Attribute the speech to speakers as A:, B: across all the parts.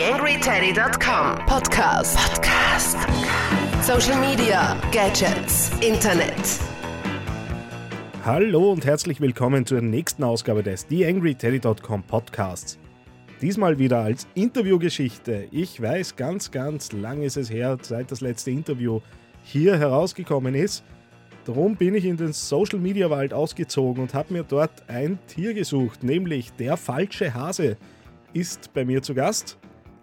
A: TheAngryTeddy.com Podcast. Podcast. Social Media, Gadgets, Internet.
B: Hallo und herzlich willkommen zur nächsten Ausgabe des TheAngryTeddy.com Podcasts. Diesmal wieder als Interviewgeschichte. Ich weiß, ganz, ganz lang ist es her, seit das letzte Interview hier herausgekommen ist. Darum bin ich in den Social Media Wald ausgezogen und habe mir dort ein Tier gesucht, nämlich der falsche Hase ist bei mir zu Gast,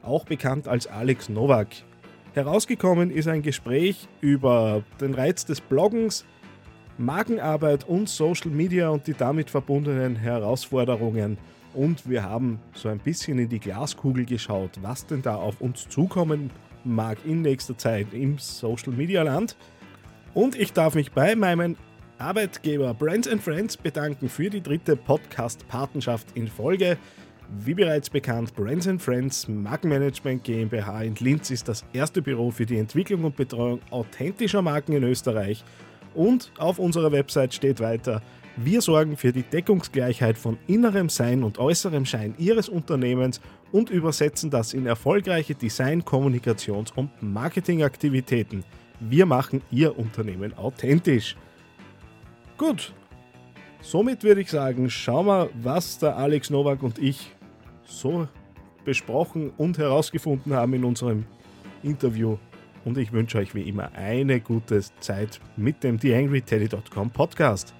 B: auch bekannt als Alex Nowak. Herausgekommen ist ein Gespräch über den Reiz des Bloggens, Markenarbeit und Social Media und die damit verbundenen Herausforderungen. Und wir haben so ein bisschen in die Glaskugel geschaut, was denn da auf uns zukommen mag in nächster Zeit im Social Media Land. Und ich darf mich bei meinem Arbeitgeber Brands and Friends bedanken für die dritte Podcast-Patenschaft in Folge. Wie bereits bekannt, Brands and Friends Markenmanagement GmbH in Linz ist das erste Büro für die Entwicklung und Betreuung authentischer Marken in Österreich. Und auf unserer Website steht weiter, wir sorgen für die Deckungsgleichheit von innerem Sein und äußerem Schein Ihres Unternehmens und übersetzen das in erfolgreiche Design-, Kommunikations- und Marketingaktivitäten. Wir machen Ihr Unternehmen authentisch. Gut, somit würde ich sagen, schauen wir, was der Alex Nowak und ich so besprochen und herausgefunden haben in unserem Interview. Und ich wünsche euch wie immer eine gute Zeit mit dem TheAngryTeddy.com Podcast.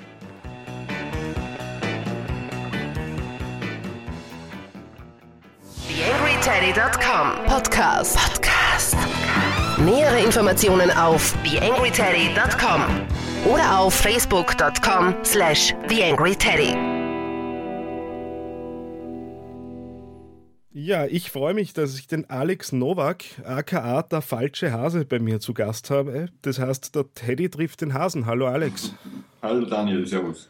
A: TheAngryTeddy.com Podcast. Podcast. Nähere Informationen auf TheAngryTeddy.com oder auf Facebook.com slash TheAngryTeddy.
B: Ja, ich freue mich, dass ich den Alex Nowak, aka der falsche Hase, bei mir zu Gast habe. Das heißt, der Teddy trifft den Hasen. Hallo Alex.
C: Hallo Daniel, servus.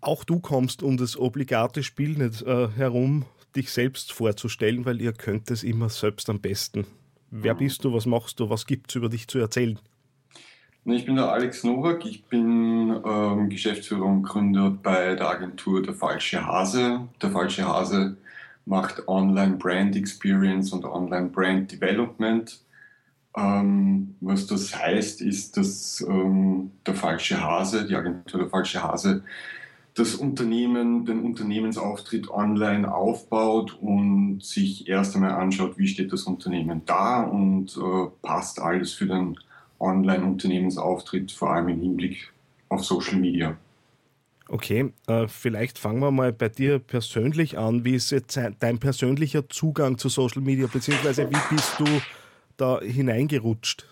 B: Auch du kommst um das obligate Spiel nicht äh, herum, dich selbst vorzustellen, weil ihr könnt es immer selbst am besten. Wer bist du, was machst du, was gibt es über dich zu erzählen?
C: Ich bin der Alex Nowak, ich bin ähm, Geschäftsführer und Gründer bei der Agentur Der Falsche Hase. Der Falsche Hase macht Online Brand Experience und Online Brand Development. Ähm, was das heißt, ist, dass ähm, der Falsche Hase, die Agentur Der Falsche Hase, das Unternehmen, den Unternehmensauftritt online aufbaut und sich erst einmal anschaut, wie steht das Unternehmen da und äh, passt alles für den Online-Unternehmensauftritt, vor allem im Hinblick auf Social Media.
B: Okay, äh, vielleicht fangen wir mal bei dir persönlich an. Wie ist jetzt dein persönlicher Zugang zu Social Media, beziehungsweise wie bist du da hineingerutscht?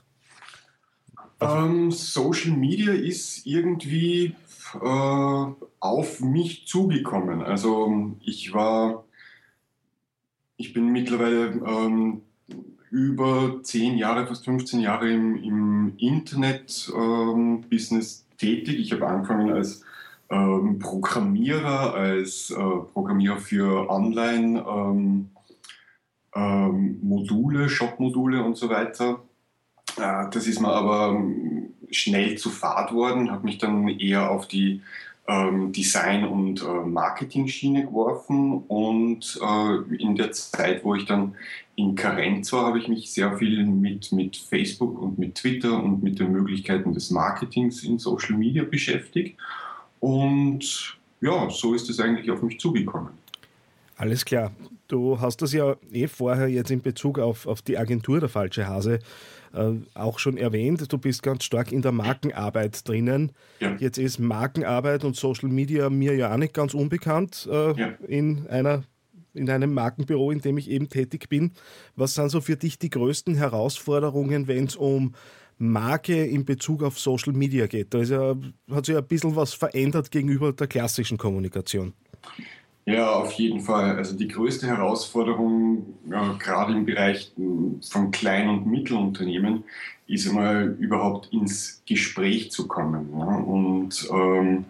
C: Ähm, Social Media ist irgendwie äh, auf mich zugekommen. Also ich war, ich bin mittlerweile ähm, über zehn Jahre, fast 15 Jahre im, im Internet-Business ähm, tätig. Ich habe angefangen als ähm, Programmierer, als äh, Programmierer für Online- ähm, ähm, Module, Shop-Module und so weiter. Äh, das ist mir aber ähm, schnell zu fad worden, habe mich dann eher auf die ähm, Design- und äh, Marketing-Schiene geworfen und äh, in der Zeit, wo ich dann in Karenz war, habe ich mich sehr viel mit, mit Facebook und mit Twitter und mit den Möglichkeiten des Marketings in Social Media beschäftigt und ja, so ist es eigentlich auf mich zugekommen.
B: Alles klar. Du hast das ja eh vorher jetzt in Bezug auf, auf die Agentur der Falsche Hase äh, auch schon erwähnt. Du bist ganz stark in der Markenarbeit drinnen. Ja. Jetzt ist Markenarbeit und Social Media mir ja auch nicht ganz unbekannt äh, ja. in einer in einem Markenbüro, in dem ich eben tätig bin. Was sind so für dich die größten Herausforderungen, wenn es um Marke in Bezug auf Social Media geht? Da ja, hat sich ja ein bisschen was verändert gegenüber der klassischen Kommunikation.
C: Ja, auf jeden Fall. Also die größte Herausforderung, ja, gerade im Bereich von Klein- und Mittelunternehmen, ist einmal überhaupt ins Gespräch zu kommen ja, und ähm,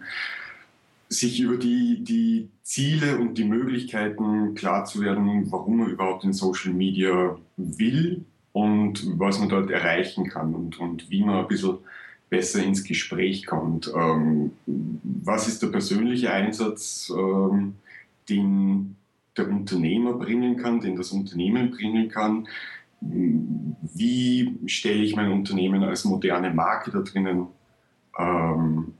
C: sich über die, die Ziele und die Möglichkeiten klar zu werden, warum man überhaupt in Social Media will und was man dort erreichen kann und, und wie man ein bisschen besser ins Gespräch kommt. Ähm, was ist der persönliche Einsatz? Ähm, den der Unternehmer bringen kann, den das Unternehmen bringen kann. Wie stelle ich mein Unternehmen als moderne Marke da drinnen ähm,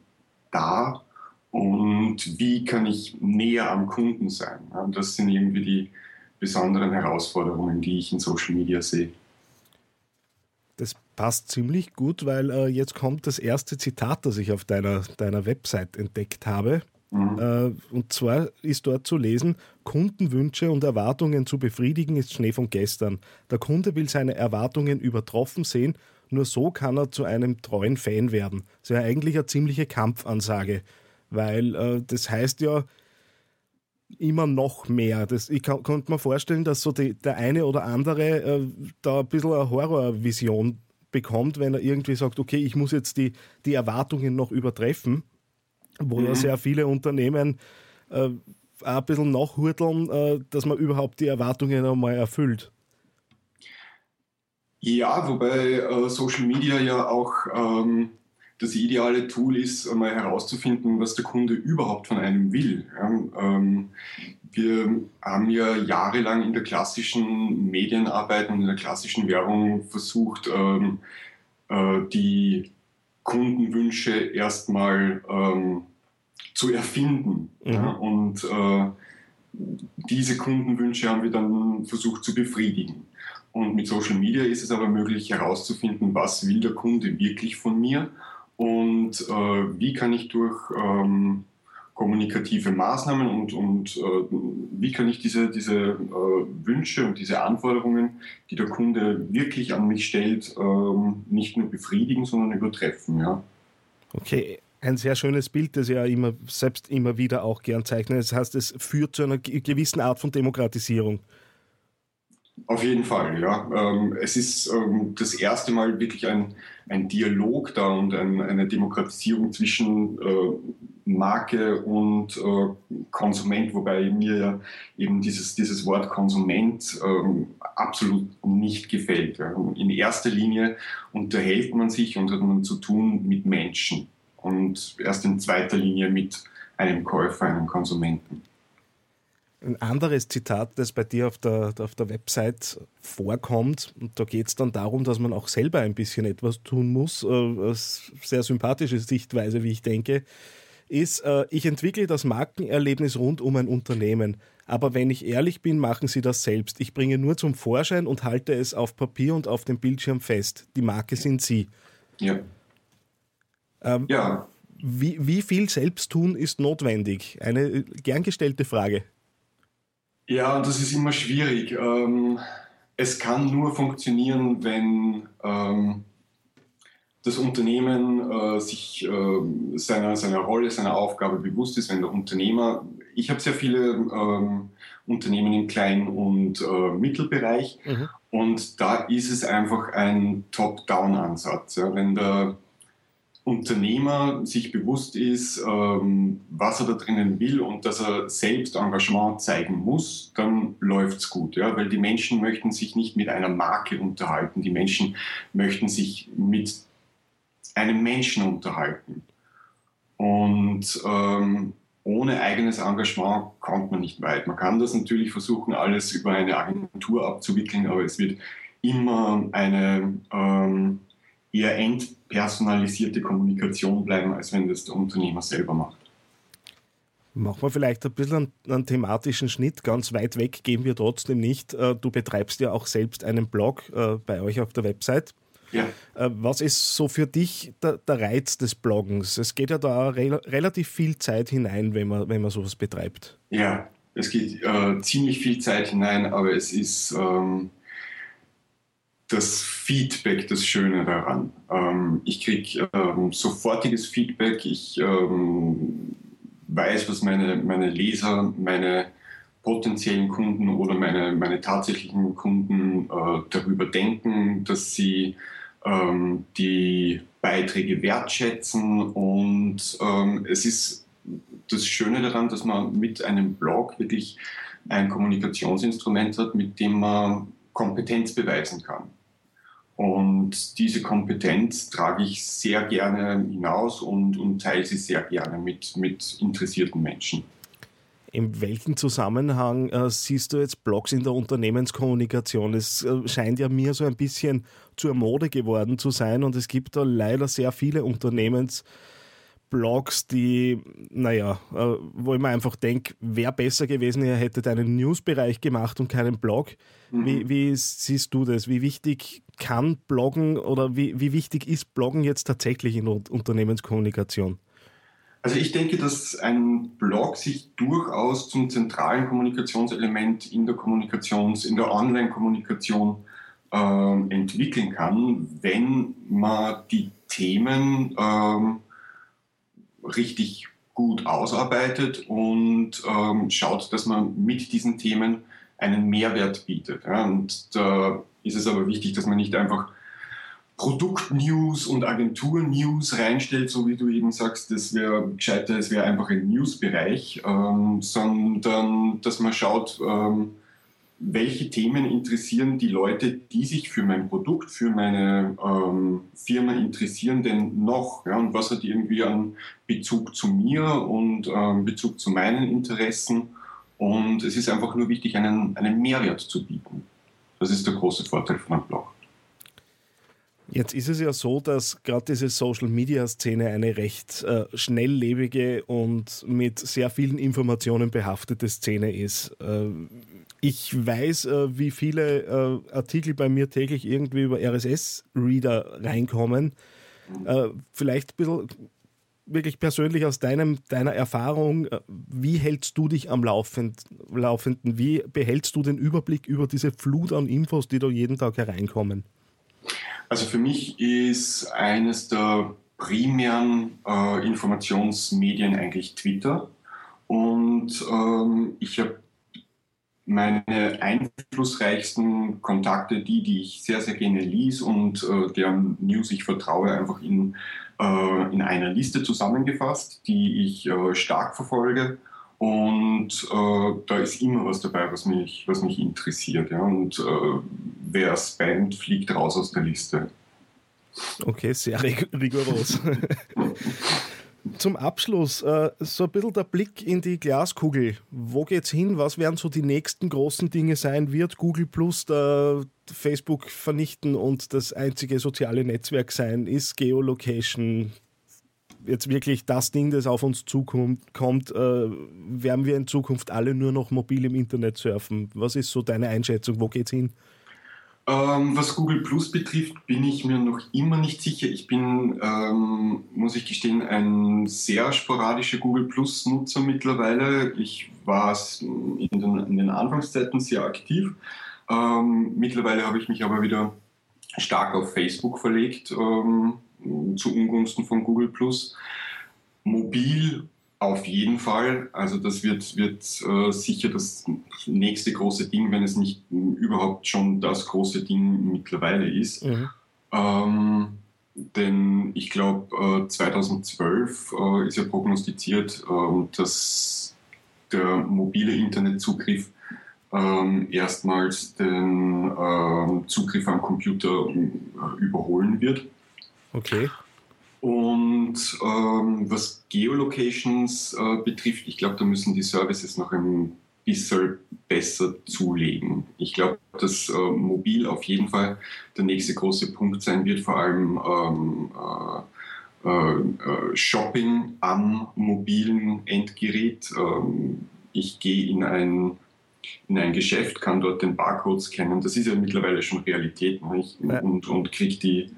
C: dar? Und wie kann ich näher am Kunden sein? Das sind irgendwie die besonderen Herausforderungen, die ich in Social Media sehe.
B: Das passt ziemlich gut, weil äh, jetzt kommt das erste Zitat, das ich auf deiner, deiner Website entdeckt habe. Mhm. Äh, und zwar ist dort zu lesen, Kundenwünsche und Erwartungen zu befriedigen ist Schnee von gestern. Der Kunde will seine Erwartungen übertroffen sehen, nur so kann er zu einem treuen Fan werden. Das ist ja eigentlich eine ziemliche Kampfansage, weil äh, das heißt ja immer noch mehr. Das, ich kann, konnte mir vorstellen, dass so die, der eine oder andere äh, da ein bisschen eine Horrorvision bekommt, wenn er irgendwie sagt, okay, ich muss jetzt die, die Erwartungen noch übertreffen wo mhm. ja sehr viele Unternehmen äh, auch ein bisschen nachhurteln, äh, dass man überhaupt die Erwartungen einmal erfüllt.
C: Ja, wobei äh, Social Media ja auch ähm, das ideale Tool ist, einmal herauszufinden, was der Kunde überhaupt von einem will. Ja, ähm, wir haben ja jahrelang in der klassischen Medienarbeit und in der klassischen Werbung versucht, ähm, äh, die Kundenwünsche erstmal ähm, zu erfinden. Mhm. Ja, und äh, diese Kundenwünsche haben wir dann versucht zu befriedigen. Und mit Social Media ist es aber möglich herauszufinden, was will der Kunde wirklich von mir und äh, wie kann ich durch ähm, kommunikative Maßnahmen und, und äh, wie kann ich diese, diese äh, Wünsche und diese Anforderungen, die der Kunde wirklich an mich stellt, ähm, nicht nur befriedigen, sondern übertreffen. Ja.
B: Okay, ein sehr schönes Bild, das ja immer selbst immer wieder auch gern zeichnet. Das heißt, es führt zu einer gewissen Art von Demokratisierung.
C: Auf jeden Fall, ja. Ähm, es ist ähm, das erste Mal wirklich ein, ein Dialog da und ein, eine Demokratisierung zwischen äh, Marke und äh, Konsument, wobei mir ja eben dieses, dieses Wort Konsument ähm, absolut nicht gefällt. In erster Linie unterhält man sich und hat man zu tun mit Menschen und erst in zweiter Linie mit einem Käufer, einem Konsumenten.
B: Ein anderes Zitat, das bei dir auf der, auf der Website vorkommt, und da geht es dann darum, dass man auch selber ein bisschen etwas tun muss, äh, sehr sympathische Sichtweise, wie ich denke, ist, äh, ich entwickle das Markenerlebnis rund um ein Unternehmen. Aber wenn ich ehrlich bin, machen sie das selbst. Ich bringe nur zum Vorschein und halte es auf Papier und auf dem Bildschirm fest. Die Marke sind sie.
C: Ja.
B: Ähm, ja. Wie, wie viel Selbsttun ist notwendig? Eine gern gestellte Frage.
C: Ja, das ist immer schwierig. Ähm, es kann nur funktionieren, wenn ähm, das Unternehmen äh, sich äh, seiner, seiner Rolle, seiner Aufgabe bewusst ist, wenn der Unternehmer, ich habe sehr viele ähm, Unternehmen im Klein- und äh, Mittelbereich mhm. und da ist es einfach ein Top-Down-Ansatz. Ja? Wenn der Unternehmer sich bewusst ist, ähm, was er da drinnen will und dass er selbst Engagement zeigen muss, dann läuft es gut. Ja? Weil die Menschen möchten sich nicht mit einer Marke unterhalten. Die Menschen möchten sich mit einem Menschen unterhalten. Und ähm, ohne eigenes Engagement kommt man nicht weit. Man kann das natürlich versuchen, alles über eine Agentur abzuwickeln, aber es wird immer eine ähm, eher entpersonalisierte Kommunikation bleiben, als wenn das der Unternehmer selber macht.
B: Machen wir vielleicht ein bisschen einen, einen, thematischen Schnitt. Ganz weit weg gehen wir trotzdem nicht. Äh, du betreibst ja auch selbst einen Blog äh, bei euch auf der Website.
C: Ja.
B: Äh, was ist so für dich der, der Reiz des Bloggens? Es geht ja da re relativ viel Zeit hinein, wenn man, wenn man sowas betreibt.
C: Ja, es geht äh, ziemlich viel Zeit hinein, aber es ist ähm, das Feedback das Schöne daran. Ähm, ich kriege ähm, sofortiges Feedback. Ich ähm, weiß, was meine, meine Leser, meine potenziellen Kunden oder meine, meine tatsächlichen Kunden äh, darüber denken, dass sie ähm, die Beiträge wertschätzen. Und ähm, es ist das Schöne daran, dass man mit einem Blog wirklich ein Kommunikationsinstrument hat, mit dem man Kompetenz beweisen kann. Und diese Kompetenz trage ich sehr gerne hinaus und, und teile sie sehr gerne mit, mit interessierten Menschen.
B: In welchem Zusammenhang äh, siehst du jetzt Blogs in der Unternehmenskommunikation? Es äh, scheint ja mir so ein bisschen zur Mode geworden zu sein und es gibt da leider sehr viele Unternehmensblogs, die, naja, äh, wo ich mir einfach denke, wäre besser gewesen, ihr hättet einen Newsbereich gemacht und keinen Blog. Mhm. Wie, wie, siehst du das? Wie wichtig kann Bloggen oder wie, wie wichtig ist Bloggen jetzt tatsächlich in Unternehmenskommunikation?
C: Also ich denke, dass ein Blog sich durchaus zum zentralen Kommunikationselement in der Kommunikations, in der Online-Kommunikation äh, entwickeln kann, wenn man die Themen äh, richtig gut ausarbeitet und äh, schaut, dass man mit diesen Themen einen Mehrwert bietet. Ja. Und da ist es aber wichtig, dass man nicht einfach Produktnews und Agenturnews reinstellt, so wie du eben sagst, das wäre gescheiter, es wäre einfach ein Newsbereich, ähm, sondern dass man schaut, ähm, welche Themen interessieren die Leute, die sich für mein Produkt, für meine ähm, Firma interessieren, denn noch? Ja, und was hat irgendwie einen Bezug zu mir und ähm, Bezug zu meinen Interessen? Und es ist einfach nur wichtig, einen, einen Mehrwert zu bieten. Das ist der große Vorteil von einem Blog.
B: Jetzt ist es ja so, dass gerade diese Social-Media-Szene eine recht äh, schnelllebige und mit sehr vielen Informationen behaftete Szene ist. Äh, ich weiß, äh, wie viele äh, Artikel bei mir täglich irgendwie über RSS-Reader reinkommen. Äh, vielleicht ein bisschen wirklich persönlich aus deinem, deiner Erfahrung, äh, wie hältst du dich am Laufend, Laufenden? Wie behältst du den Überblick über diese Flut an Infos, die da jeden Tag hereinkommen?
C: Also für mich ist eines der primären äh, Informationsmedien eigentlich Twitter. Und ähm, ich habe meine einflussreichsten Kontakte, die, die ich sehr, sehr gerne lies und äh, deren News ich vertraue, einfach in, äh, in einer Liste zusammengefasst, die ich äh, stark verfolge. Und äh, da ist immer was dabei, was mich, was mich interessiert. Ja? Und äh, wer spammt, fliegt raus aus der Liste.
B: Okay, sehr rigoros. Zum Abschluss äh, so ein bisschen der Blick in die Glaskugel. Wo geht's hin? Was werden so die nächsten großen Dinge sein? Wird Google Plus der Facebook vernichten und das einzige soziale Netzwerk sein? Ist Geolocation jetzt wirklich das Ding, das auf uns zukommt, kommt, äh, werden wir in Zukunft alle nur noch mobil im Internet surfen? Was ist so deine Einschätzung? Wo geht's hin?
C: Ähm, was Google Plus betrifft, bin ich mir noch immer nicht sicher. Ich bin, ähm, muss ich gestehen, ein sehr sporadischer Google Plus-Nutzer mittlerweile. Ich war in den, in den Anfangszeiten sehr aktiv. Ähm, mittlerweile habe ich mich aber wieder stark auf Facebook verlegt. Ähm, zu Ungunsten von Google Plus. Mobil auf jeden Fall. Also das wird, wird äh, sicher das nächste große Ding, wenn es nicht überhaupt schon das große Ding mittlerweile ist. Mhm. Ähm, denn ich glaube, äh, 2012 äh, ist ja prognostiziert, äh, dass der mobile Internetzugriff ähm, erstmals den ähm, Zugriff am Computer äh, überholen wird.
B: Okay.
C: Und ähm, was Geolocations äh, betrifft, ich glaube, da müssen die Services noch ein bisschen besser zulegen. Ich glaube, dass äh, mobil auf jeden Fall der nächste große Punkt sein wird, vor allem ähm, äh, äh, Shopping am mobilen Endgerät. Ähm, ich gehe in ein in ein Geschäft, kann dort den Barcode scannen. Das ist ja mittlerweile schon Realität. Ne? Ich, ja. Und, und kriege die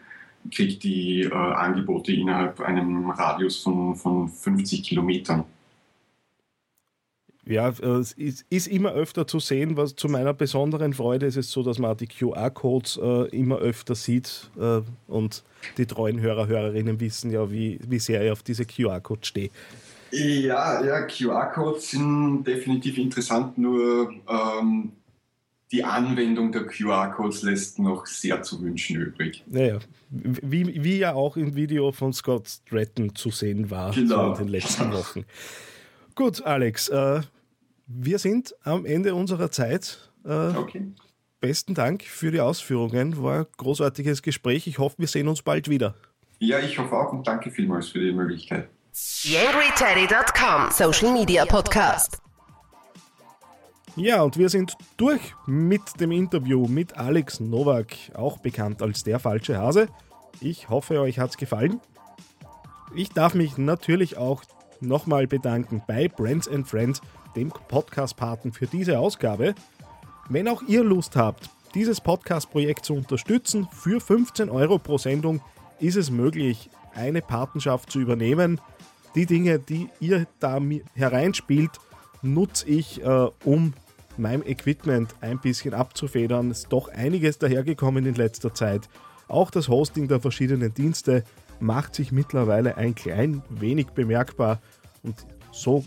C: kriegt die äh, Angebote innerhalb einem Radius von, von 50 Kilometern.
B: Ja, es ist, ist, immer öfter zu sehen, was zu meiner besonderen Freude ist es so, dass man die QR-Codes äh, immer öfter sieht äh, und die treuen Hörer, Hörerinnen wissen ja, wie, wie sehr ich auf diese QR-Codes stehe.
C: Ja, ja, QR-Codes sind definitiv interessant, nur ähm, die Anwendung der QR-Codes lässt noch sehr zu wünschen übrig.
B: Naja, wie, wie ja auch im Video von Scott Stratton zu sehen war genau. so in den letzten Wochen. Gut, Alex, äh, wir sind am Ende unserer Zeit. Äh, okay. Besten Dank für die Ausführungen. War ein großartiges Gespräch. Ich hoffe, wir sehen uns bald wieder.
C: Ja, ich hoffe auch und danke vielmals für die Möglichkeit.
A: YangryTeddy.com Social Media Podcast.
B: Ja, und wir sind durch mit dem Interview mit Alex Nowak, auch bekannt als der falsche Hase. Ich hoffe, euch hat es gefallen. Ich darf mich natürlich auch nochmal bedanken bei Brands and Friends, dem Podcast-Paten für diese Ausgabe. Wenn auch ihr Lust habt, dieses Podcast-Projekt zu unterstützen, für 15 Euro pro Sendung ist es möglich, eine Patenschaft zu übernehmen. Die Dinge, die ihr da hereinspielt, nutze ich, äh, um mein Equipment ein bisschen abzufedern. Es ist doch einiges dahergekommen in letzter Zeit. Auch das Hosting der verschiedenen Dienste macht sich mittlerweile ein klein wenig bemerkbar und so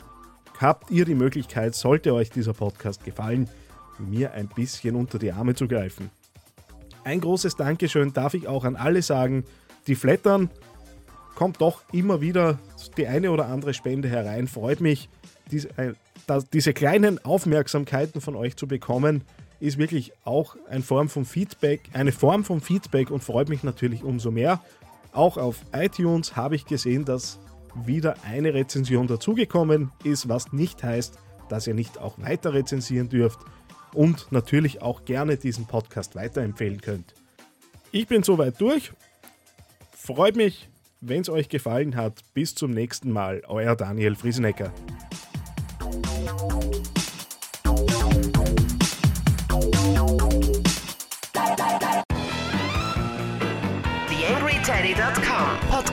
B: habt ihr die Möglichkeit, sollte euch dieser Podcast gefallen, mir ein bisschen unter die Arme zu greifen. Ein großes Dankeschön darf ich auch an alle sagen, die flattern, kommt doch immer wieder die eine oder andere Spende herein, freut mich. Diese, äh, diese kleinen Aufmerksamkeiten von euch zu bekommen, ist wirklich auch eine Form von Feedback, eine Form von Feedback und freut mich natürlich umso mehr. Auch auf iTunes habe ich gesehen, dass wieder eine Rezension dazugekommen ist, was nicht heißt, dass ihr nicht auch weiter rezensieren dürft und natürlich auch gerne diesen Podcast weiterempfehlen könnt. Ich bin soweit durch. Freut mich, wenn es euch gefallen hat. Bis zum nächsten Mal. Euer Daniel Friesenecker.